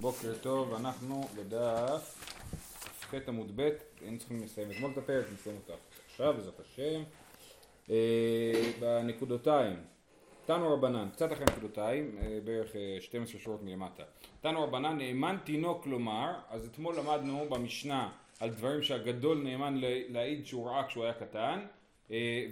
בוקר טוב, אנחנו בדף כ"ח עמוד ב', היינו צריכים לסיים אתמול את הפרק, נסיים אותו עכשיו בעזרת השם. אה, בנקודותיים, תנו רבנן, קצת אחרי נקודותיים, אה, בערך 12 אה, שורות מלמטה. תנו רבנן, נאמן תינוק לומר, אז אתמול למדנו במשנה על דברים שהגדול נאמן להעיד שהוא ראה כשהוא היה קטן.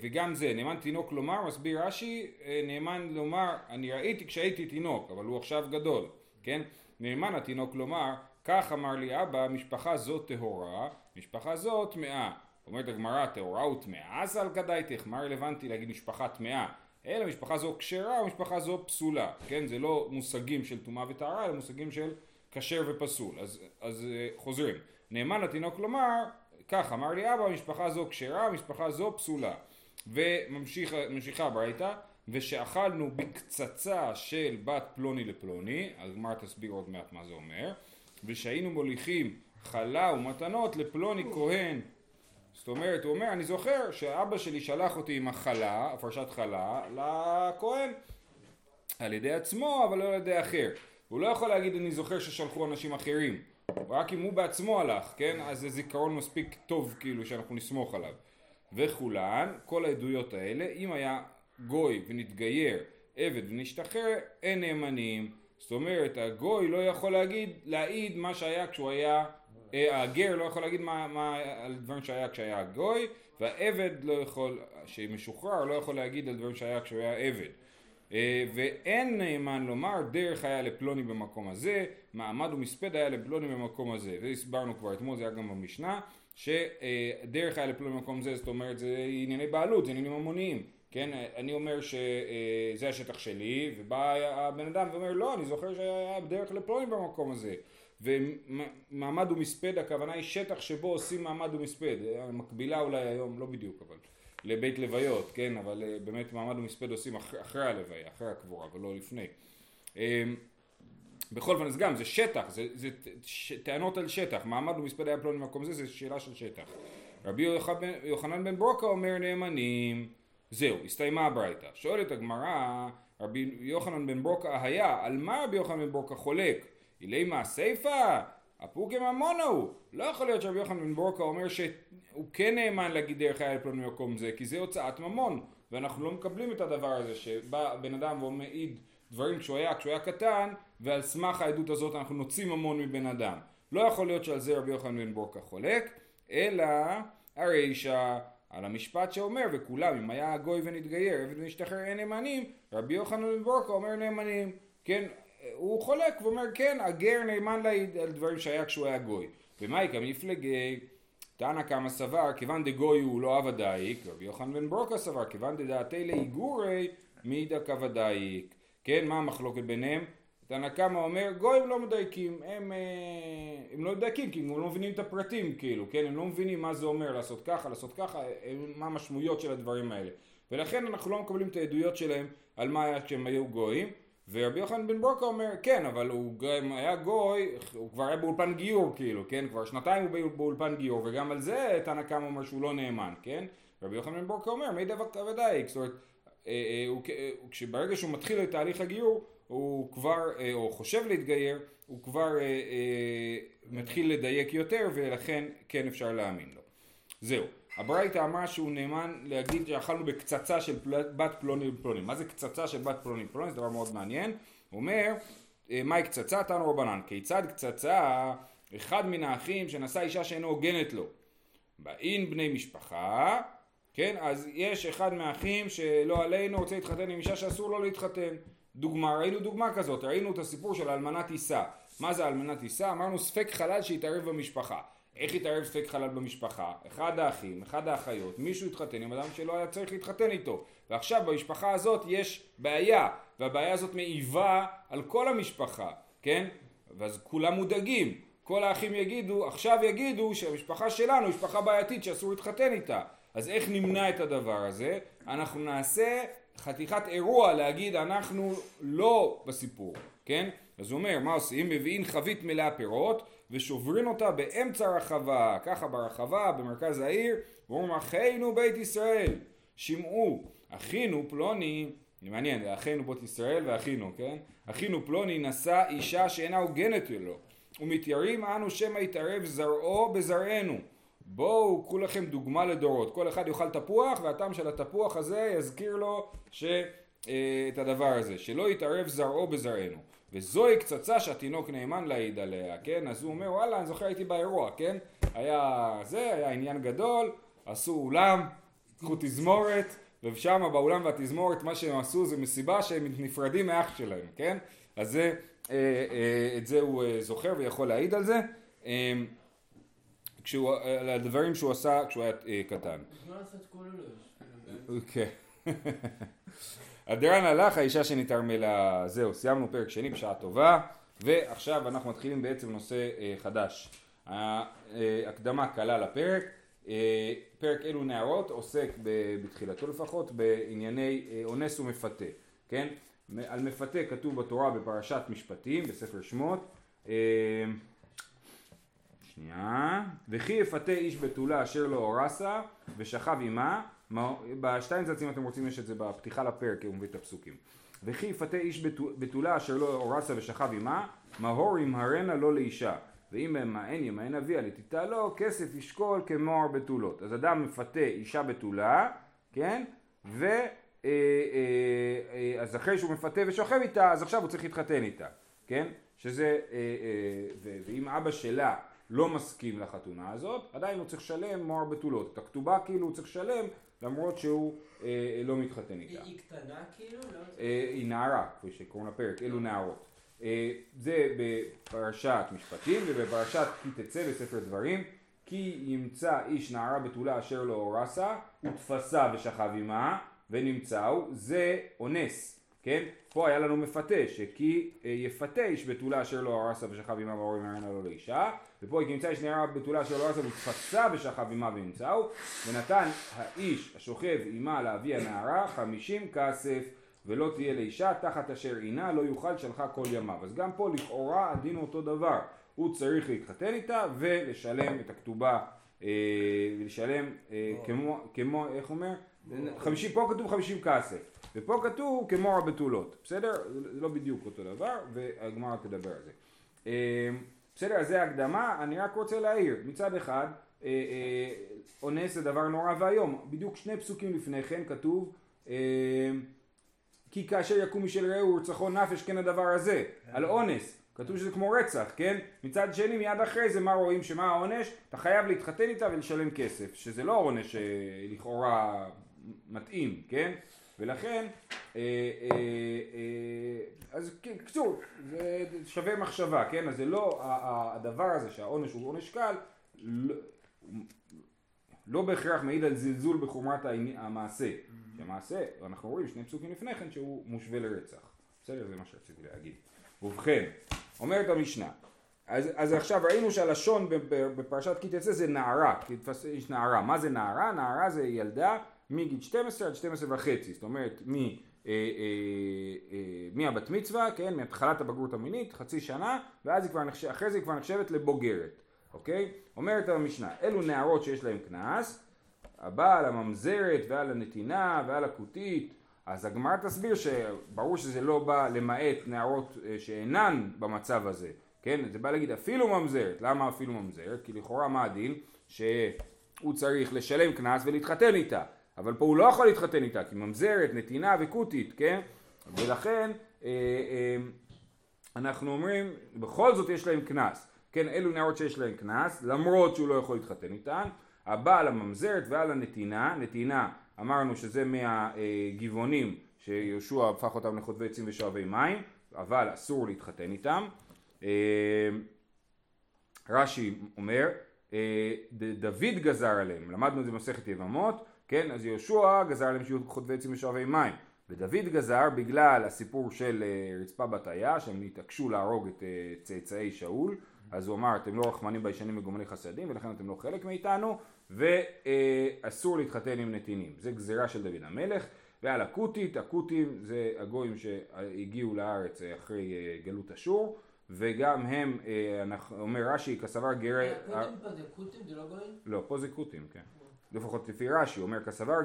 וגם זה, נאמן תינוק לומר, מסביר רש"י, נאמן לומר, אני ראיתי כשהייתי תינוק, אבל הוא עכשיו גדול, כן? נאמן התינוק לומר, כך אמר לי אבא, משפחה זו טהורה, משפחה זו טמאה. אומרת הגמרא, טהורה וטמאה, אז על כדאיתך, מה רלוונטי להגיד משפחה טמאה? אלא משפחה זו כשרה ומשפחה זו פסולה, כן? זה לא מושגים של טומאה וטהרה, אלא מושגים של כשר ופסול. אז, אז אה, חוזרים. נאמן לתינוק לומר, כך אמר לי אבא, משפחה זו כשרה, משפחה זו פסולה. וממשיכה ברייתא, ושאכלנו בקצצה של בת פלוני לפלוני, הגמרא תסביר עוד מעט מה זה אומר, ושהיינו מוליכים חלה ומתנות לפלוני כהן. זאת אומרת, הוא אומר, אני זוכר שאבא שלי שלח אותי עם החלה, הפרשת חלה, לכהן. על ידי עצמו, אבל לא על ידי אחר. הוא לא יכול להגיד, אני זוכר ששלחו אנשים אחרים. רק אם הוא בעצמו הלך, כן? אז זה זיכרון מספיק טוב, כאילו, שאנחנו נסמוך עליו. וכולן, כל העדויות האלה, אם היה גוי ונתגייר, עבד ונשתחרר, אין נאמנים. זאת אומרת, הגוי לא יכול להגיד, להעיד מה שהיה כשהוא היה, אה, הגר לא יכול להגיד מה, מה על דברים שהיה כשהיה גוי, והעבד לא יכול, שמשוחרר, לא יכול להגיד על דברים שהיה כשהוא היה עבד. אה, ואין נאמן לומר דרך היה לפלוני במקום הזה, מעמד ומספד היה לפלוני במקום הזה. זה הסברנו כבר אתמול, זה היה גם במשנה, שדרך היה לפלוני במקום הזה, זאת אומרת זה ענייני בעלות, זה עניינים המוניים. כן, אני אומר שזה השטח שלי, ובא הבן אדם ואומר לא, אני זוכר שהיה בדרך לפלוני במקום הזה. ומעמד ומספד, הכוונה היא שטח שבו עושים מעמד ומספד, מקבילה אולי היום, לא בדיוק אבל, לבית לוויות, כן, אבל אה, באמת מעמד ומספד עושים אחרי, אחרי הלוויה, אחרי הקבורה, אבל לא לפני. אמ, בכל אופן, אז גם, זה שטח, זה, זה טענות על שטח, מעמד ומספד היה פלוני במקום הזה, זה שאלה של שטח. רבי יוחנן בן ברוקה אומר נאמנים זהו, הסתיימה הברייתא. שואלת הגמרא, רבי יוחנן בן ברוקה היה, על מה רבי יוחנן בן ברוקה חולק? אילי מה סיפא? הפוקי ממונה הוא. לא יכול להיות שרבי יוחנן בן ברוקה אומר שהוא כן נאמן להגיד דרך היה לפלוני במקום זה, כי זה הוצאת ממון. ואנחנו לא מקבלים את הדבר הזה שבא בן אדם ומעיד דברים כשהוא היה, כשהוא היה קטן, ועל סמך העדות הזאת אנחנו נוציא ממון מבן אדם. לא יכול להיות שעל זה רבי יוחנן בן ברוקה חולק, אלא הרישא על המשפט שאומר וכולם אם היה גוי ונתגייר עבד ונשתחרר אין נאמנים רבי יוחנן בן ברוקה אומר נאמנים. כן הוא חולק ואומר כן הגר נאמן להעיד על דברים שהיה כשהוא היה גוי. ומה יקם מפלגי תנא קמא סבר כיוון דגוי הוא לא אב רבי יוחנן בן ברוקה סבר כיוון דדעתי לאיגורי מידא כבדייק כן מה המחלוקת ביניהם תנא קמא אומר גויים לא מדייקים, הם, אה, הם לא מדייקים כי הם לא מבינים את הפרטים כאילו, כן? הם לא מבינים מה זה אומר לעשות ככה, לעשות ככה, הם, מה המשמעויות של הדברים האלה. ולכן אנחנו לא מקבלים את העדויות שלהם על מה היה כשהם היו גויים. ורבי יוחנן בן ברוקה אומר, כן, אבל הוא גם היה גוי, הוא כבר היה באולפן גיור כאילו, כן? כבר שנתיים הוא באולפן גיור, וגם על זה תנא קמא אומר שהוא לא נאמן, כן? רבי יוחנן בן ברוקה אומר, מי דבק ודאי, זאת אומרת, אה, אה, כשברגע שהוא מתחיל את תהליך הגיור, הוא כבר, אה, או חושב להתגייר, הוא כבר אה, אה, מתחיל לדייק יותר ולכן כן אפשר להאמין לו. זהו. הברייתא אמרה שהוא נאמן להגיד שאכלנו בקצצה של בת פלוני ופלוני. מה זה קצצה של בת פלוני ופלוני? זה דבר מאוד מעניין. הוא אומר, מהי קצצה? תנו רבנן. כיצד קצצה אחד מן האחים שנשא אישה שאינו הוגנת לו. באין בני משפחה, כן? אז יש אחד מהאחים שלא עלינו רוצה להתחתן עם אישה שאסור לו להתחתן. דוגמה, ראינו דוגמה כזאת, ראינו את הסיפור של אלמנת עיסה. מה זה אלמנת עיסה? אמרנו ספק חלל שהתערב במשפחה. איך התערב ספק חלל במשפחה? אחד האחים, אחד האחיות, מישהו התחתן עם אדם שלא היה צריך להתחתן איתו. ועכשיו במשפחה הזאת יש בעיה, והבעיה הזאת מעיבה על כל המשפחה, כן? ואז כולם מודאגים. כל האחים יגידו, עכשיו יגידו שהמשפחה שלנו היא משפחה בעייתית שאסור להתחתן איתה. אז איך נמנע את הדבר הזה? אנחנו נעשה חתיכת אירוע להגיד אנחנו לא בסיפור, כן? אז הוא אומר, מה עושים? מביאים חבית מלאה פירות ושוברים אותה באמצע הרחבה, ככה ברחבה, במרכז העיר, ואומרים אחינו בית ישראל, שמעו, אחינו פלוני מעניין, אחינו בות ישראל ואחינו, כן? אחינו פלוני נשא אישה שאינה הוגנת לו, ומתיירים אנו שמא יתערב זרעו בזרענו. בואו, קחו לכם דוגמה לדורות. כל אחד יאכל תפוח, והטעם של התפוח הזה יזכיר לו ש... אה, את הדבר הזה, שלא יתערב זרעו בזרענו. וזוהי קצצה שהתינוק נאמן להעיד עליה, כן? אז הוא אומר, וואלה, אני זוכר הייתי באירוע, כן? היה זה, היה עניין גדול, עשו אולם, קחו תזמורת, ושם באולם והתזמורת מה שהם עשו זה מסיבה שהם נפרדים מאח שלהם, כן? אז זה, אה, אה, את זה הוא אה, זוכר ויכול להעיד על זה. אה, כשהוא, על הדברים שהוא עשה כשהוא היה אה, קטן. כן. הדרן הלך האישה שנתערמלה, זהו, סיימנו פרק שני בשעה טובה, ועכשיו אנחנו מתחילים בעצם נושא אה, חדש. ההקדמה קלה לפרק, אה, פרק אלו נערות עוסק בתחילתו לפחות בענייני אה, אונס ומפתה, כן? על מפתה כתוב בתורה בפרשת משפטים בספר שמות אה, שנייה. וכי יפתה איש בתולה אשר לא אורסה ושכב עמה בשטיינזץ אם אתם רוצים יש את זה בפתיחה לפרק הוא מביא את הפסוקים. וכי יפתה איש בתולה אשר לא אורסה ושכב עמה מהור ימהרנה לו לאישה. ואם ימאן ימאן אביה לתיתה לו כסף ישקול כמוהר בתולות אז אדם מפתה אישה בתולה כן? ו... אה, אה, אה, אז אחרי שהוא מפתה ושוכב איתה אז עכשיו הוא צריך להתחתן איתה כן? שזה ואם אבא שלה לא מסכים לחתונה הזאת עדיין הוא צריך לשלם מוהר בתולות את הכתובה כאילו הוא צריך לשלם למרות שהוא אה, לא מתחתן איתה. היא קטנה כאילו? לא אה, היא נערה, כפי שקוראים לפרק, אלו נערות. אה, זה בפרשת משפטים ובפרשת כי תצא בספר דברים כי ימצא איש נערה בתולה אשר לא אורסה ותפסה ושכב עמה ונמצאו זה אונס כן? פה היה לנו מפתה, שכי אה, יפתה איש בתולה אשר לא הרסה ושכב עמה והורים ממנה לו לאישה, ופה נמצא איש נערה בתולה אשר לא הרסה ותפסה ושכב עמה ונמצאו, ונתן האיש השוכב עמה לאבי הנערה חמישים כסף ולא תהיה לאישה תחת אשר עינה לא יוכל שלחה כל ימיו. אז גם פה לכאורה הדין הוא אותו דבר, הוא צריך להתחתן איתה ולשלם את הכתובה, אה, ולשלם אה, כמו, כמו, איך אומר? 50, פה כתוב חמישים כסף. ופה כתוב כמו הבתולות, בסדר? זה לא בדיוק אותו דבר, והגמרא תדבר על זה. אה, בסדר, אז זה הקדמה, אני רק רוצה להעיר, מצד אחד, אה, אה, אונס זה דבר נורא ואיום, בדיוק שני פסוקים לפני כן כתוב כי כאשר יקום משל רעהו ורצחו נפש כן הדבר הזה, על אונס, כתוב שזה כמו רצח, כן? מצד שני מיד אחרי זה מה רואים שמה העונש? אתה חייב להתחתן איתה ולשלם כסף, שזה לא עונש לכאורה מתאים, כן? ולכן, אה, אה, אה, אז קצור, זה שווה מחשבה, כן? אז זה לא, הדבר הזה שהעונש הוא עונש קל, לא, לא בהכרח מעיד על זלזול בחומרת המעשה. Mm-hmm. המעשה, אנחנו רואים שני פסוקים לפני כן שהוא מושווה לרצח. בסדר? זה מה שרציתי להגיד. ובכן, אומרת המשנה, אז, אז עכשיו ראינו שהלשון בפרשת כי תצא זה נערה, כי יש נערה. מה זה נערה? נערה זה ילדה מגיל 12 עד 12 וחצי, זאת אומרת מ... אה, אה, אה, מהבת מצווה, כן, מהתחלת הבגרות המינית, חצי שנה, ואז היא כבר נחשבת, אחרי זה היא כבר נחשבת לבוגרת, אוקיי? אומרת המשנה, אלו נערות שיש להן קנס, הבעל, הממזרת ועל הנתינה ועל הכותית, אז הגמרא תסביר שברור שזה לא בא למעט נערות שאינן במצב הזה, כן? זה בא להגיד אפילו ממזרת, למה אפילו ממזרת? כי לכאורה מה הדין? שהוא צריך לשלם קנס ולהתחתן איתה. אבל פה הוא לא יכול להתחתן איתה, כי ממזרת, נתינה וכותית, כן? ולכן אה, אה, אנחנו אומרים, בכל זאת יש להם קנס. כן, אלו נערות שיש להם קנס, למרות שהוא לא יכול להתחתן איתן. הבעל הממזרת ועל הנתינה, נתינה אמרנו שזה מהגבעונים שיהושע הפך אותם לחוטבי עצים ושואבי מים, אבל אסור להתחתן איתם. אה, רש"י אומר, דוד גזר עליהם, למדנו את זה במסכת יבמות, כן, אז יהושע גזר עליהם שיהיו חוטבי עצים ושואבי מים, ודוד גזר בגלל הסיפור של אה, רצפה בתאיה, שהם התעקשו להרוג את אה, צאצאי שאול, אז הוא אמר אתם לא רחמנים ביישנים וגומלי חסדים ולכן אתם לא חלק מאיתנו, ואסור להתחתן עם נתינים, זה גזירה של דוד המלך, ועל הכותית, הכותים זה הגויים שהגיעו לארץ אה, אחרי גלות אשור, וגם הם, אומר רש"י, כסבר גרי... הכותים פה זה כותים, זה לא גויים? לא, פה זה כותים, כן. לפחות לפי רש"י, אומר כסבר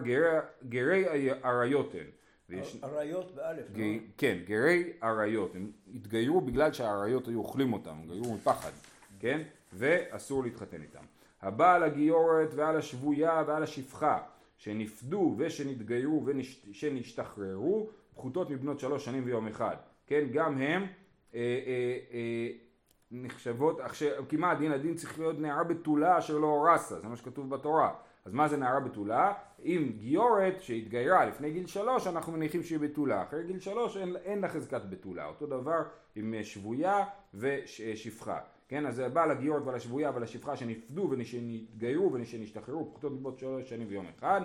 גרי אריותן ויש... אריות באלף, לא? כן, גרי אריות, הם התגיירו בגלל שהאריות היו אוכלים אותם, הם גיירו מפחד, כן? ואסור להתחתן איתם. הבא על הגיורת ועל השבויה ועל השפחה, שנפדו ושנתגיירו ושנשתחררו, פחותות מבנות שלוש שנים ויום אחד, כן? גם הם אה, אה, אה, נחשבות, עכשיו, כמעט דין הדין צריך להיות נערה בתולה אשר לא אורסה, זה מה שכתוב בתורה. אז מה זה נערה בתולה? אם גיורת שהתגיירה לפני גיל שלוש, אנחנו מניחים שהיא בתולה. אחרי גיל שלוש אין, אין לה חזקת בתולה. אותו דבר עם אה, שבויה ושפחה. כן, אז זה בא לגיורת ולשבויה ולשפחה שנפדו ושנתגיירו ושנשתחררו, פחותות מבות שלוש שנים ויום אחד.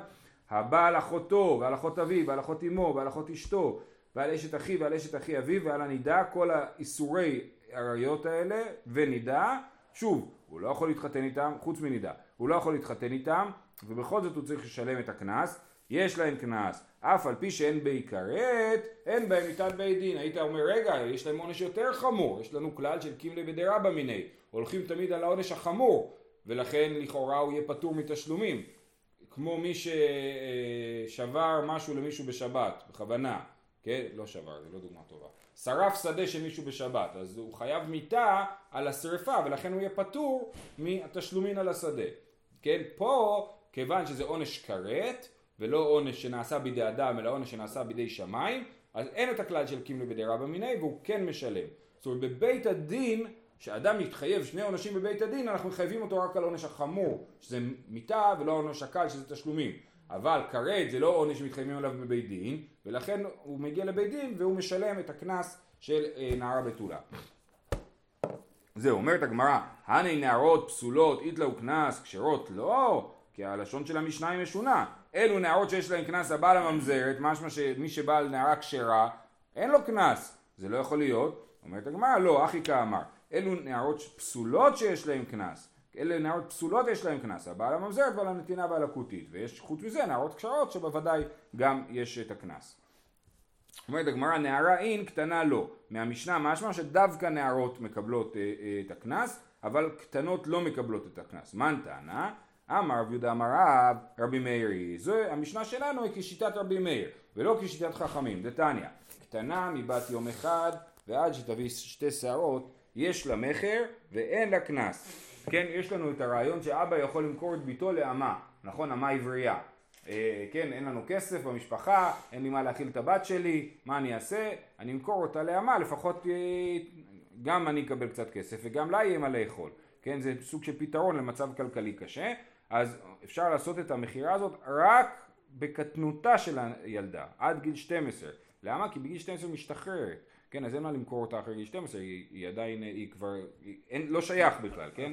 הבא על אחותו ועל אחות אביו ועל אחות אמו ועל אחות אשתו ועל אשת אחי ועל אשת אחי אביו ועל הנידה, כל האיסורי עריות האלה ונידה, שוב, הוא לא יכול להתחתן איתם, חוץ מנידה, הוא לא יכול להתחתן איתם ובכל זאת הוא צריך לשלם את הקנס, יש להם קנס, אף על פי שאין בי כרת, אין בהם מיתת בית דין. היית אומר, רגע, יש להם עונש יותר חמור, יש לנו כלל של קימלי בדרבא מיני, הולכים תמיד על העונש החמור, ולכן לכאורה הוא יהיה פטור מתשלומים. כמו מי ששבר משהו למישהו בשבת, בכוונה, כן? לא שבר, זה לא דוגמה טובה. שרף שדה של מישהו בשבת, אז הוא חייב מיתה על השרפה, ולכן הוא יהיה פטור מהתשלומין על השדה. כן? פה, כיוון שזה עונש כרת, ולא עונש שנעשה בידי אדם, אלא עונש שנעשה בידי שמיים, אז אין את הכלל של קימלי בדירה במיניה, והוא כן משלם. זאת אומרת, בבית הדין, שאדם מתחייב שני עונשים בבית הדין, אנחנו מחייבים אותו רק על עונש החמור, שזה מיתה, ולא העונש הקל, שזה תשלומים. אבל כרת זה לא עונש שמתחייבים עליו בבית דין, ולכן הוא מגיע לבית דין והוא משלם את הקנס של אה, נערה בתולה. זהו, אומרת הגמרא, הני נערות פסולות, איתלאו קנס, כשרות לא, כי הלשון של המשנה היא משונה. אלו נערות שיש להן קנס הבעל הממזרת, משמע שמי שבא על נערה כשרה, אין לו קנס. זה לא יכול להיות. אומרת הגמרא, לא, אחי כאמר. אלו נערות פסולות שיש להן קנס. אלה נערות פסולות יש להן קנס, הבעל הממזרת ועל הנתינה ועל הכותית. ויש חוץ מזה נערות כשרות שבוודאי גם יש את הקנס. אומרת הגמרא נערה אין קטנה לא. מהמשנה משמע שדווקא נערות מקבלות אה, אה, את הקנס, אבל קטנות לא מקבלות את הקנס. מה טענה? אמר רב יהודה אמר רב רבי מאירי. זו המשנה שלנו היא כשיטת רבי מאיר, ולא כשיטת חכמים. דתניא, קטנה מבת יום אחד ועד שתביא שתי שערות, יש לה מכר ואין לה קנס. כן, יש לנו את הרעיון שאבא יכול למכור את ביתו לאמה, נכון, אמה עברייה. אה, כן, אין לנו כסף במשפחה, אין לי מה להאכיל את הבת שלי, מה אני אעשה? אני אמכור אותה לאמה, לפחות אה, גם אני אקבל קצת כסף וגם לה יהיה מה לאכול. כן, זה סוג של פתרון למצב כלכלי קשה, אז אפשר לעשות את המכירה הזאת רק בקטנותה של הילדה, עד גיל 12. למה? כי בגיל 12 משתחררת. כן, אז אין מה למכור אותה אחרי גיל 12, היא, היא עדיין, היא כבר, היא, אין, לא שייך בכלל, כן?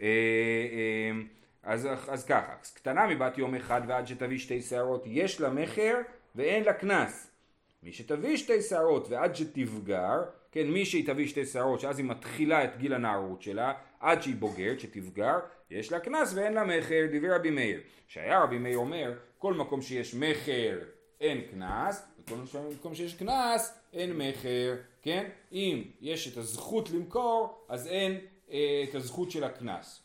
אה, אה, אז, אז ככה, קטנה מבת יום אחד ועד שתביא שתי שערות יש לה מכר ואין לה קנס. מי שתביא שתי שערות ועד שתבגר, כן, מי שהיא תביא שתי שערות שאז היא מתחילה את גיל הנערות שלה, עד שהיא בוגרת, שתבגר, יש לה קנס ואין לה מכר, דיבר רבי מאיר. שהיה רבי מאיר אומר, כל מקום שיש מכר אין קנס, וכל מקום שיש קנס אין מכר, כן? אם יש את הזכות למכור, אז אין אה, את הזכות של הקנס.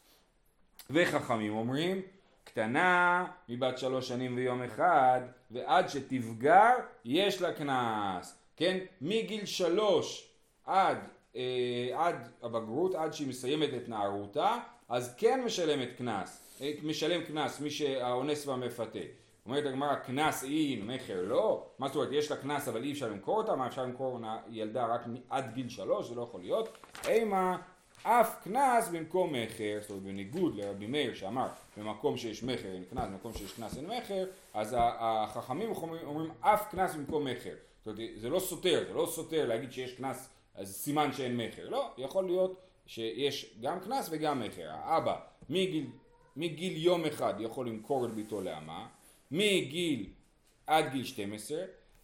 וחכמים אומרים, קטנה מבת שלוש שנים ויום אחד, ועד שתבגר יש לה קנס, כן? מגיל שלוש עד, אה, עד הבגרות, עד שהיא מסיימת את נערותה, אז כן משלמת קנס, אה, משלם קנס מי שהאונס והמפתה. אומרת הגמרא, קנס אין, מכר לא? מה זאת אומרת, יש לה קנס אבל אי אפשר למכור אותה? מה אפשר למכור ילדה רק עד גיל שלוש? זה לא יכול להיות. אימה, אף קנס במקום מכר, זאת אומרת בניגוד לרבי מאיר שאמר במקום שיש מכר אין קנס, במקום שיש קנס אין מכר, אז החכמים אומרים אף קנס במקום מכר. זאת אומרת, זה לא סותר, זה לא סותר להגיד שיש קנס, אז סימן שאין מכר. לא, יכול להיות שיש גם קנס וגם מכר. האבא מגיל, מגיל יום אחד יכול למכור את ביתו לאמה, מגיל עד גיל 12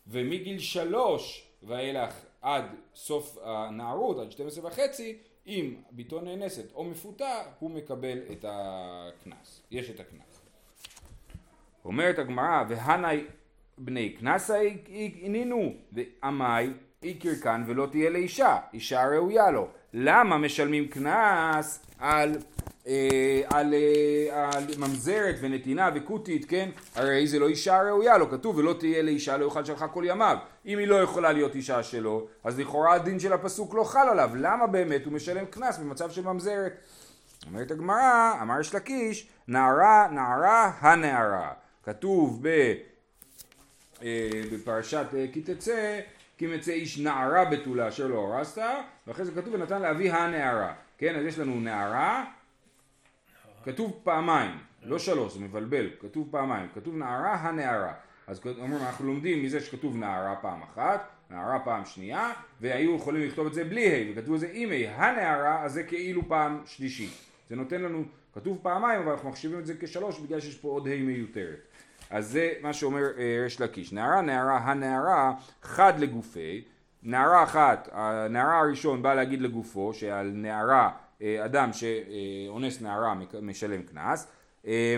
ומגיל שלוש ואילך עד סוף הנערות, עד 12 וחצי, אם ביתו נאנסת או מפותה, הוא מקבל את הקנס. יש את הקנס. אומרת הגמרא, והנאי בני קנסה הנינו, ועמי איקר כאן ולא תהיה לאישה, אישה ראויה לו. למה משלמים קנס על על, אה, על ממזרת ונתינה וכותית, כן? הרי זה לא אישה ראויה לו, כתוב ולא תהיה לאישה לא יאכל שלך כל ימיו. אם היא לא יכולה להיות אישה שלו, אז לכאורה הדין של הפסוק לא חל עליו. למה באמת הוא משלם קנס במצב של ממזרת? אומרת הגמרא, אמר יש לקיש, נערה, נערה, הנערה. כתוב ב, אה, בפרשת אה, כי תצא, כי מצא איש נערה בתולה אשר לא הרסת, ואחרי זה כתוב ונתן לאבי הנערה. כן, אז יש לנו נערה, כתוב פעמיים, לא שלוש, זה מבלבל, כתוב פעמיים, כתוב נערה הנערה. אז אומרים, אנחנו לומדים מזה שכתוב נערה פעם אחת, נערה פעם שנייה, והיו יכולים לכתוב את זה בלי ה' וכתבו את זה עם ה', הנערה, אז זה כאילו פעם שלישית. זה נותן לנו, כתוב פעמיים, אבל אנחנו מחשיבים את זה כשלוש בגלל שיש פה עוד ה' מיותרת. אז זה מה שאומר אה, ריש לקיש. נערה, נערה, הנערה, חד לגופי. נערה אחת, הנערה הראשון בא להגיד לגופו שעל נערה, אדם שאונס נערה משלם קנס. אה,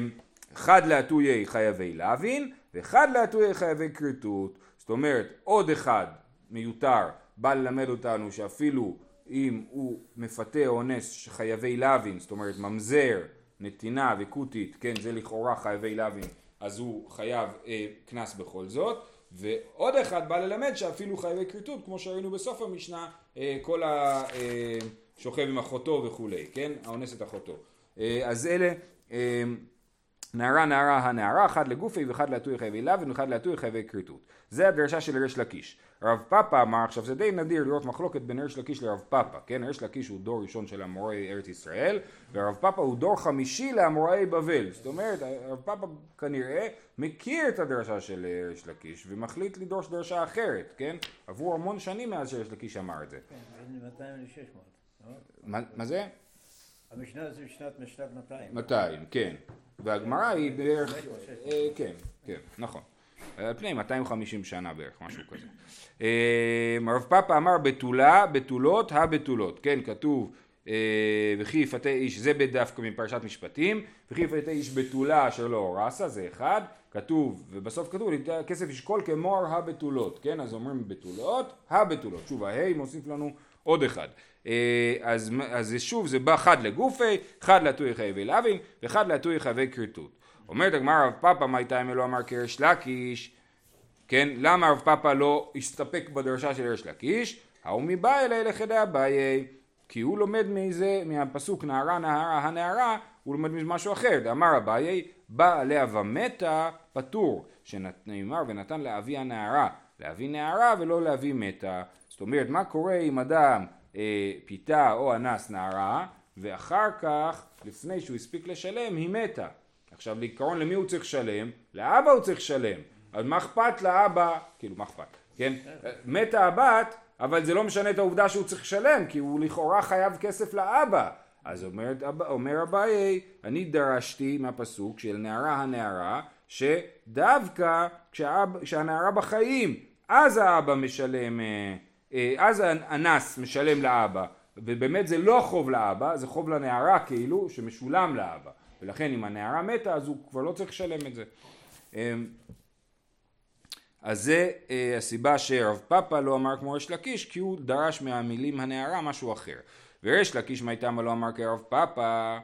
חד להטויי חייבי להבין, וחד להטויי חייבי כריתות. זאת אומרת, עוד אחד מיותר בא ללמד אותנו שאפילו אם הוא מפתה או אונס חייבי להבין, זאת אומרת ממזר, נתינה וכותית, כן, זה לכאורה חייבי להבין, אז הוא חייב אה, קנס בכל זאת, ועוד אחד בא ללמד שאפילו חייבי כריתות, כמו שראינו בסוף המשנה, אה, כל השוכב אה, עם אחותו וכולי, כן, האונס את אחותו. אה, אז אלה נערה נערה הנערה, אחד לגופי ואחד להטוי חייבי להבין ואחד להטוי חייבי כריתות. זה הדרשה של ריש לקיש. רב פאפה אמר, עכשיו זה די נדיר לראות מחלוקת בין ריש לקיש לרב פאפה, כן? ריש לקיש הוא דור ראשון של אמוראי ארץ ישראל, ורב פאפה הוא דור חמישי לאמוראי בבל. זאת אומרת, רב פאפה כנראה מכיר את הדרשה של ריש לקיש, ומחליט לדרוש דרשה אחרת, כן? עברו המון שנים מאז שריש לקיש אמר את זה. כן, בין 200 ל-600. מה זה? המשנה זה שנת משנת 200. 200, כן. והגמרא היא בערך, אה, כן, כן, נכון. על פני 250 שנה בערך, משהו כזה. אה, רב פאפה אמר בתולה, בתולות, הבתולות, כן, כתוב אה, וכי יפתה איש, זה דווקא מפרשת משפטים, וכי יפתה איש בתולה אשר לא הורסה, זה אחד, כתוב, ובסוף כתוב, כסף ישקול כמו הבתולות, כן, אז אומרים בתולות, הבתולות, שוב ההי מוסיף לנו עוד אחד. אז, אז שוב זה בא חד לגופי, חד להטוי חייבי להבין, וחד להטוי חייבי כריתות. אומרת הגמרא רב פאפא איתה אם לא אמר כריש לקיש כן? למה רב פאפא לא הסתפק בדרשה של ריש לקיש? ההוא מבא אלי לכדי אביי. כי הוא לומד מזה מהפסוק נערה נערה הנערה הוא לומד מזה משהו אחר. אמר אביי בא עליה ומתה פטור שנאמר ונתן לאבי הנערה לאבי נערה ולא לאבי מתה. זאת אומרת מה קורה אם אדם אה, פיתה או אנס נערה? ואחר כך לפני שהוא הספיק לשלם היא מתה. עכשיו לעיקרון למי הוא צריך לשלם? לאבא הוא צריך לשלם. אז מה אכפת לאבא, כאילו מה אכפת, כן? מתה הבת, אבל זה לא משנה את העובדה שהוא צריך לשלם, כי הוא לכאורה חייב כסף לאבא. אז אומרת, אומר אביי, אני דרשתי מהפסוק של נערה הנערה, שדווקא כשהאב, כשהנערה בחיים, אז האבא משלם, אה, אה, אז האנס משלם לאבא. ובאמת זה לא חוב לאבא, זה חוב לנערה כאילו, שמשולם לאבא. ולכן אם הנערה מתה אז הוא כבר לא צריך לשלם את זה. אז זה אה, הסיבה שרב פאפה לא אמר כמו ריש לקיש כי הוא דרש מהמילים הנערה משהו אחר. וריש לקיש מה איתם לא אמר כרב פאפה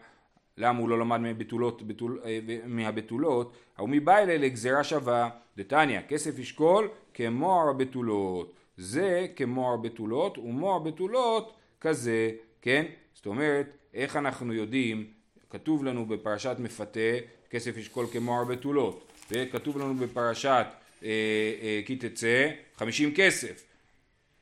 למה הוא לא למד מבתולות, בתול, אה, מהבתולות? אלה לגזירה שווה, דתניא, כסף ישקול כמו הבתולות. זה כמו הבתולות ומו הבתולות כזה, כן? זאת אומרת, איך אנחנו יודעים כתוב לנו בפרשת מפתה כסף ישקול כמו הרבה תולות וכתוב לנו בפרשת כי תצא חמישים כסף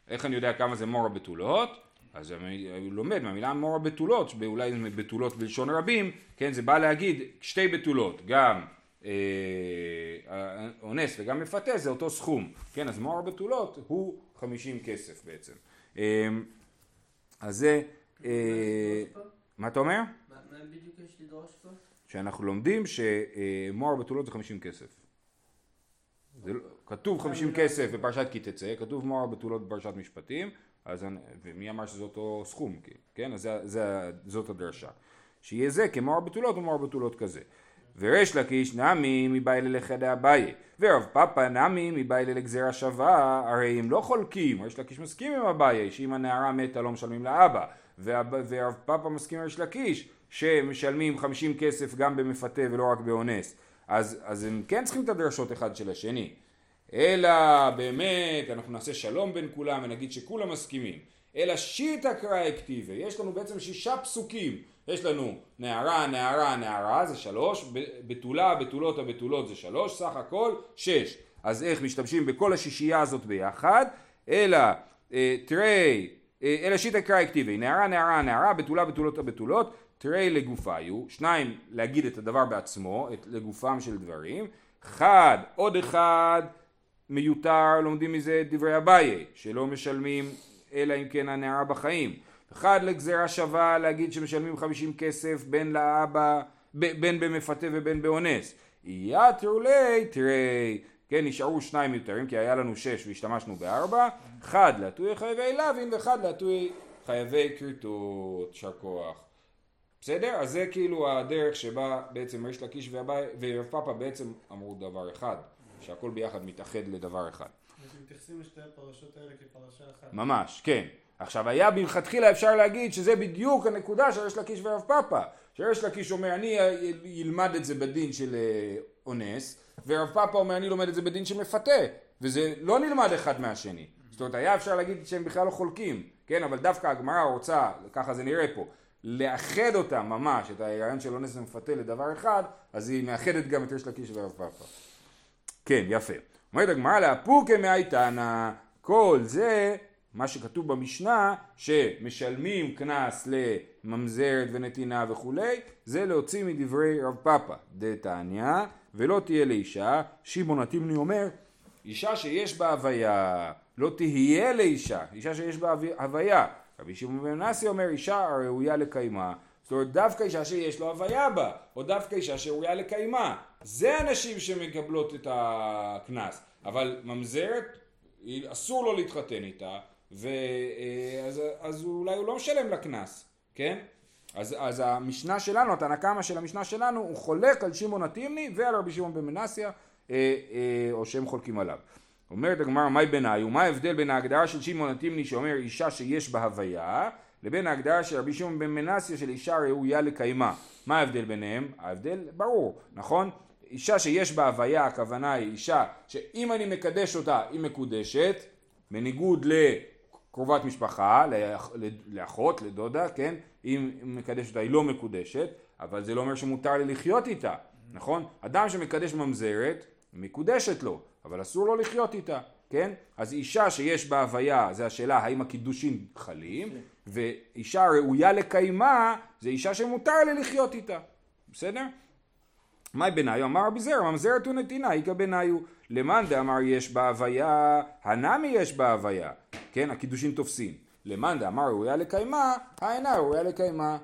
איך אני יודע כמה זה מורה בתולות? אז אני לומד מהמילה מורה בתולות, שאולי זה בתולות בלשון רבים, כן, זה בא להגיד שתי בתולות, גם אה, אונס וגם מפתה זה אותו סכום, כן, אז מורה בתולות הוא חמישים כסף בעצם. אה, אז זה, אה, מה אתה אומר? מה בדיוק יש לדרוש פה? שאנחנו לומדים שמוהר בתולות זה 50 כסף. זה לא, כתוב 50 כסף בפרשת כי תצא, כתוב מוהר בתולות בפרשת משפטים, אז, ומי אמר שזה אותו סכום, כן? אז זה, זה, זאת הדרשה. שיהיה זה כמוהר בתולות ומוהר בתולות כזה. וריש לקיש נמי מבאי ללכדי אביי, ורב פאפא נמי מבאי לגזירה שווה, הרי הם לא חולקים, ריש לקיש מסכים עם אביי, שאם הנערה מתה לא משלמים לאבא, והרב פאפה מסכים עם ריש לקיש שמשלמים 50 כסף גם במפתה ולא רק באונס אז, אז הם כן צריכים את הדרשות אחד של השני. אלא באמת אנחנו נעשה שלום בין כולם ונגיד שכולם מסכימים. אלא שיטא קרא אקטיבי יש לנו בעצם שישה פסוקים. יש לנו נערה, נערה, נערה זה שלוש, בתולה, בתולות, הבתולות זה שלוש, סך הכל שש. אז איך משתמשים בכל השישייה הזאת ביחד? אלא אה, תרי, אה, אלא שיטא קרא אקטיבי, נערה, נערה, נערה, בתולה, בתולות, הבתולות, תרי לגופיו, שניים להגיד את הדבר בעצמו, את, לגופם של דברים, חד, עוד אחד, מיותר, לומדים מזה את דברי אביי, שלא משלמים אלא אם כן הנערה בחיים. אחד לגזירה שווה להגיד שמשלמים 50 כסף בין לאבא, ב- בין במפתה ובין באונס. יתרו לי תראי, כן נשארו שניים מיותרים כי היה לנו שש והשתמשנו בארבע, אחד להטוי חייבי לוין ואחד להטוי חייבי כריתות, יישר כוח. בסדר? אז זה כאילו הדרך שבה בעצם ריש לקיש ורב פאפה בעצם אמרו דבר אחד, שהכל ביחד מתאחד לדבר אחד. אז מתייחסים לשתי הפרשות האלה כפרשה אחת. ממש, כן. עכשיו היה מלכתחילה אפשר להגיד שזה בדיוק הנקודה של ריש לקיש ורב פאפה. שריש לקיש אומר אני אלמד את זה בדין של אה, אונס, ורב פאפה אומר אני לומד את זה בדין של מפתה. וזה לא נלמד אחד מהשני. זאת אומרת היה אפשר להגיד שהם בכלל לא חולקים, כן? אבל דווקא הגמרא רוצה, ככה זה נראה פה, לאחד אותם ממש, את הרעיון של אונס ומפתה לדבר אחד, אז היא מאחדת גם את ריש לקיש ורב פאפה. כן, יפה. אומרת הגמרא לאפוקי מאיתנא, כל זה, מה שכתוב במשנה, שמשלמים קנס לממזרת ונתינה וכולי, זה להוציא מדברי רב פאפה. דתניא, ולא תהיה לאישה, שמעון התימני אומר, אישה שיש בה הוויה, לא תהיה לאישה, אישה שיש בה הוויה. רבי שמעון בן מנסי אומר, אישה הראויה לקיימה. זאת אומרת, דווקא אישה שיש לו הוויה בה, או דווקא אישה שראויה לקיימה. זה הנשים שמקבלות את הקנס. אבל ממזרת, אסור לו להתחתן איתה, ואז אז אולי הוא לא משלם לה קנס, כן? אז, אז המשנה שלנו, התנא קמא של המשנה שלנו, הוא חולק על שמעון התימני ועל רבי שמעון בן מנסיה, אה, אה, או שהם חולקים עליו. אומרת הגמרא, מהי ביניי, ומה ההבדל בין ההגדרה של שמעון התימני שאומר אישה שיש בה הוויה, לבין ההגדרה של רבי שמעון בן מנסיה של אישה ראויה לקיימה. מה ההבדל ביניהם? ההבדל ברור, נכון? אישה שיש בה הוויה, הכוונה היא אישה שאם אני מקדש אותה, היא מקודשת, בניגוד לקרובת משפחה, לאח, לאחות, לדודה, כן? אם היא מקדשת אותה היא לא מקודשת, אבל זה לא אומר שמותר לי לחיות איתה, נכון? אדם שמקדש ממזרת, מקודשת לו, אבל אסור לו לחיות איתה, כן? אז אישה שיש בה הוויה, זה השאלה האם הקידושין חלים, ואישה ראויה לקיימה, זה אישה שמותר לי לחיות איתה, בסדר? מאי בניו אמר רבי זרע ממזרת ונתינה איכא בניו. למאן דאמר יש בה הוויה הנמי יש בה הוויה כן? הקידושין תופסים. למאן דאמר ראויה לקיימה האינה ראויה לקיימה.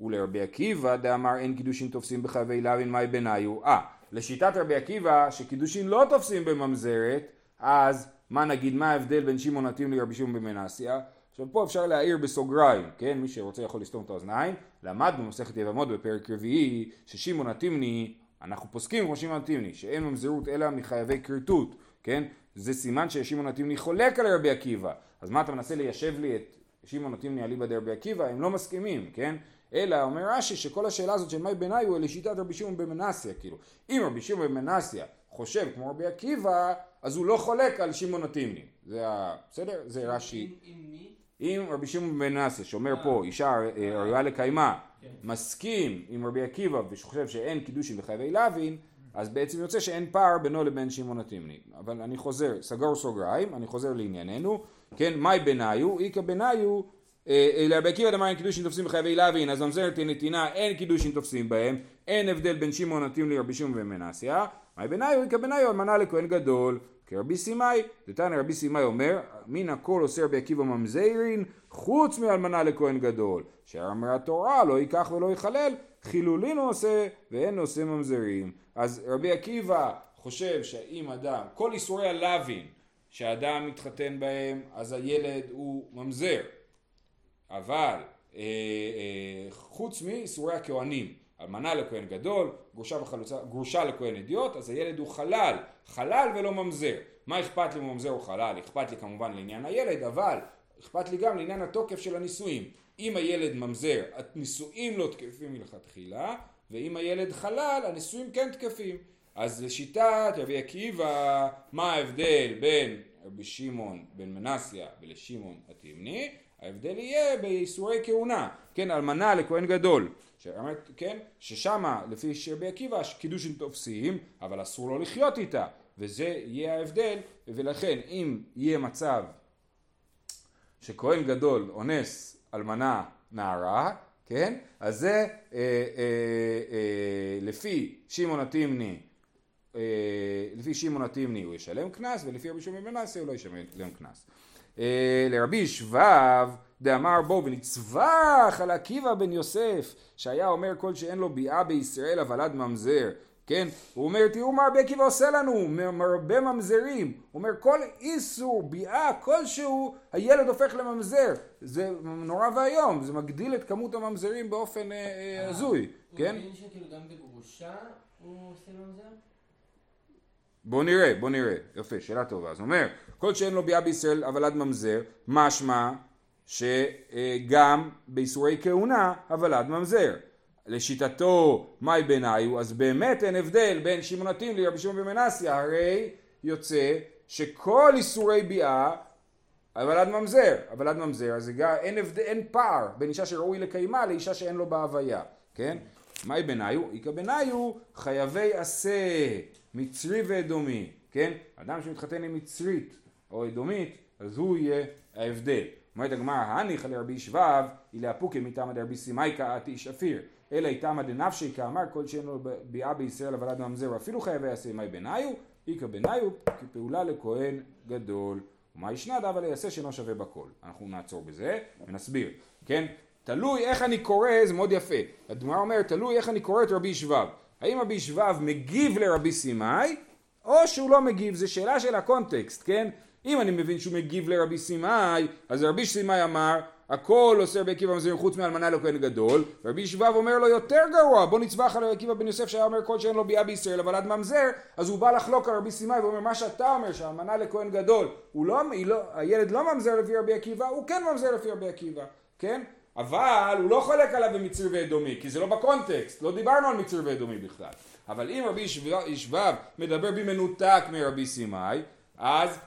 ולרבי עקיבא דאמר אין קידושין תופסים בחייבי להבין מאי בניו. אה לשיטת רבי עקיבא שקידושין לא תופסים בממזרת אז מה נגיד מה ההבדל בין שמעון התימני לרבי שמעון בן מנסיה עכשיו פה אפשר להעיר בסוגריים, כן? מי שרוצה יכול לסתום את האוזניים. למדנו במסכת יבמות בפרק רביעי ששמעון התימני, אנחנו פוסקים כמו שמעון התימני, שאין ממזרות אלא מחייבי כריתות, כן? זה סימן ששמעון התימני חולק על רבי עקיבא. אז מה אתה מנסה ליישב לי את שמעון התימני אליבא דרבי עקיבא? הם לא מסכימים, כן? אלא אומר רש"י שכל השאלה הזאת של מאי ביניי הוא לשיטת רבי שמעון בן מנסיה, כאילו. אם רבי שמעון בן מנסיה חושב כמו רבי עקיבא, אז הוא לא חולק על שמעון התימני. זה ה... בסדר? זה רש"י. עם עם מי? אם רבי שמעון בן מנסיה שאומר פה אישה אה, ראויה לקיימה כן. מסכים עם רבי עקיבא ושחושב שאין קידושין בחייבי לוין אז בעצם יוצא שאין פער בינו לבין שמעון התימני אבל אני חוזר סגור סוגריים אני חוזר לענייננו כן מאי בניו איכא בניו לרבי עקיבא דמר אין קידושין תופסים בחייבי לוין אז ממזרת נתינה אין קידושין תופסים בהם אין הבדל בין שמעון התימני לרבי שמעון בן מנסיה מאי בניו איכא בניו אלמנה לכהן גדול כרבי סימאי, דתנא רבי סימאי אומר, מן הכל עושה רבי עקיבא ממזרין, חוץ מאלמנה לכהן גדול, שאמרה התורה לא ייקח ולא יחלל, חילולין הוא עושה ואין עושה ממזרים. אז רבי עקיבא חושב שאם אדם, כל איסורי הלווין שאדם מתחתן בהם, אז הילד הוא ממזר. אבל אה, אה, חוץ מאיסורי הכהנים, אלמנה לכהן גדול, גרושה וחלוצה, גרושה לכהן אדיוט, אז הילד הוא חלל, חלל ולא ממזר. מה אכפת לי אם ממזר או חלל? אכפת לי כמובן לעניין הילד, אבל אכפת לי גם לעניין התוקף של הנישואים. אם הילד ממזר, הנישואים לא תקפים מלכתחילה, ואם הילד חלל, הנישואים כן תקפים. אז לשיטת רבי עקיבא, מה ההבדל בין רבי שמעון בן מנסיה ולשמעון התימני? ההבדל יהיה באיסורי כהונה, כן, אלמנה לכהן גדול, שאמת, כן, ששמה לפי רבי עקיבא קידושין תופסים, אבל אסור לו לחיות איתה, וזה יהיה ההבדל, ולכן אם יהיה מצב שכהן גדול אונס אלמנה נערה, כן? אז זה אה, אה, אה, לפי שמעון התימני, אה, לפי שמעון התימני הוא ישלם קנס, ולפי רבי שמעון בן הוא לא ישלם קנס. אה, לרבי שבב דאמר בו ונצבח על עקיבא בן יוסף שהיה אומר כל שאין לו ביאה בישראל אבל עד ממזר כן? הוא אומר תראו מה רבי עקיבא עושה לנו מרבה ממזרים הוא אומר כל איסור ביאה כלשהו הילד הופך לממזר זה נורא ואיום זה מגדיל את כמות הממזרים באופן אה, אה, הזוי כן? הוא מבין שכאילו גם בגרושה הוא עושה ממזר? בוא נראה, בוא נראה. יפה, שאלה טובה. אז אומר, כל שאין לו ביאה בישראל אבל עד ממזר, משמע שגם באיסורי כהונה אבל עד ממזר. לשיטתו, מהי בעיניו? אז באמת אין הבדל בין שמעון התים לרבי שמעון בן מנסיה, הרי יוצא שכל איסורי ביאה אבל עד ממזר, אבל עד ממזר, אז אין, הבד... אין פער בין אישה שראוי לקיימה לאישה שאין לו בה הוויה, כן? מהי בעיניו? איכא בעיניו חייבי עשה מצרי ואדומי, כן? אדם שמתחתן עם מצרית או אדומית, אז הוא יהיה ההבדל. אומרת הגמרא, הניחא לרבי שבב, אילאפוקי מתמא דרבי סימייקה עתי שפיר. אלא איתמא דנפשי כאמר כל שאין לו ביאה בישראל אבל עד ממזר אפילו חייבי עשה מהי בעיניו? איכא בעיניו כפעולה לכהן גדול. ומה ישנה אבל יעשה שאינו שווה בכל. אנחנו נעצור בזה ונסביר, כן? תלוי איך אני קורא, זה מאוד יפה. הגמרא אומרת, תלוי איך אני קורא את רבי שבב. האם רבי שבב מגיב לרבי סימאי, או שהוא לא מגיב, זו שאלה של הקונטקסט, כן? אם אני מבין שהוא מגיב לרבי סימאי, אז רבי סימאי אמר, הכל עושה רבי עקיבא מזרים חוץ מאלמנה לכהן גדול, ורבי שבב אומר לו יותר גרוע, בוא נצבח על רבי עקיבא בן יוסף שהיה אומר כל שאין לו ביאה בישראל אבל עד ממזר, אז הוא בא לחלוק על רבי סימאי ואומר מה שאתה אומר שהאלמנה לכהן גדול, לא, לא, הילד לא ממזר לפי רבי עקיבא, הוא כן ממזר לפי רבי עקיבא, כן? אבל הוא לא חולק עליו במצרי ואדומי, כי זה לא בקונטקסט, לא דיברנו על מצרי ואדומי בכלל. אבל אם רבי שבב מדבר במנותק מרבי סימאי, אז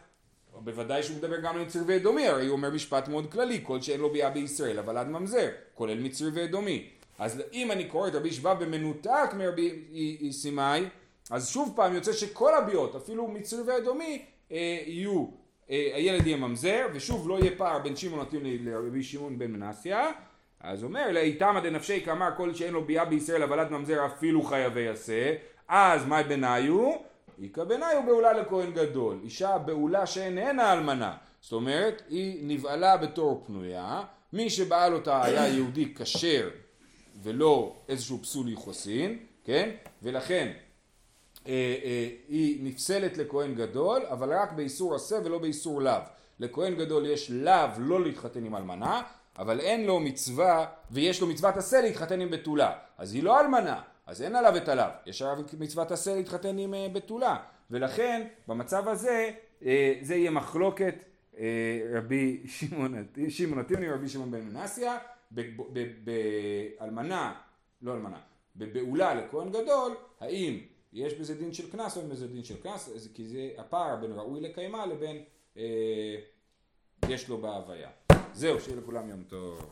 בוודאי שהוא מדבר גם על מצרי ואדומי, הרי הוא אומר משפט מאוד כללי, כל שאין לו ביאה בישראל, אבל עד ממזר, כולל מצרי ואדומי. אז אם אני קורא את רבי שבב במנותק מרבי סימאי, אז שוב פעם יוצא שכל הביאות, אפילו מצרי ואדומי, אה, יהיו, הילד יהיה ממזר, ושוב לא יהיה פער בין שמעון נתיב לרבי שמעון בן מנסיה, אז אומר, לאיתמא דנפשי כאמר כל שאין לו ביאה בישראל, עד ממזר אפילו חייבי עשה, אז מה בעיניו? איכא בעיניו בעולה לכהן גדול, אישה בעולה שאיננה אלמנה, זאת אומרת היא נבעלה בתור פנויה, מי שבעל אותה היה יהודי כשר ולא איזשהו פסול יוחסין, כן? ולכן אה, אה, היא נפסלת לכהן גדול, אבל רק באיסור עשה ולא באיסור לאו. לכהן גדול יש לאו לא להתחתן עם אלמנה, אבל אין לו מצווה, ויש לו מצוות עשה להתחתן עם בתולה. אז היא לא אלמנה, אז אין עליו את הלאו. יש עליו מצוות עשה להתחתן עם אה, בתולה. ולכן, במצב הזה, אה, זה יהיה מחלוקת אה, רבי שמעון התימני ורבי שמעון בן מנסיה, באלמנה, לא אלמנה, בבעולה לכהן גדול, האם יש בזה דין של קנס או אין בזה דין של קנס, כי זה הפער בין ראוי לקיימה לבין אה, יש לו בהוויה. זהו, שיהיה לכולם יום טוב.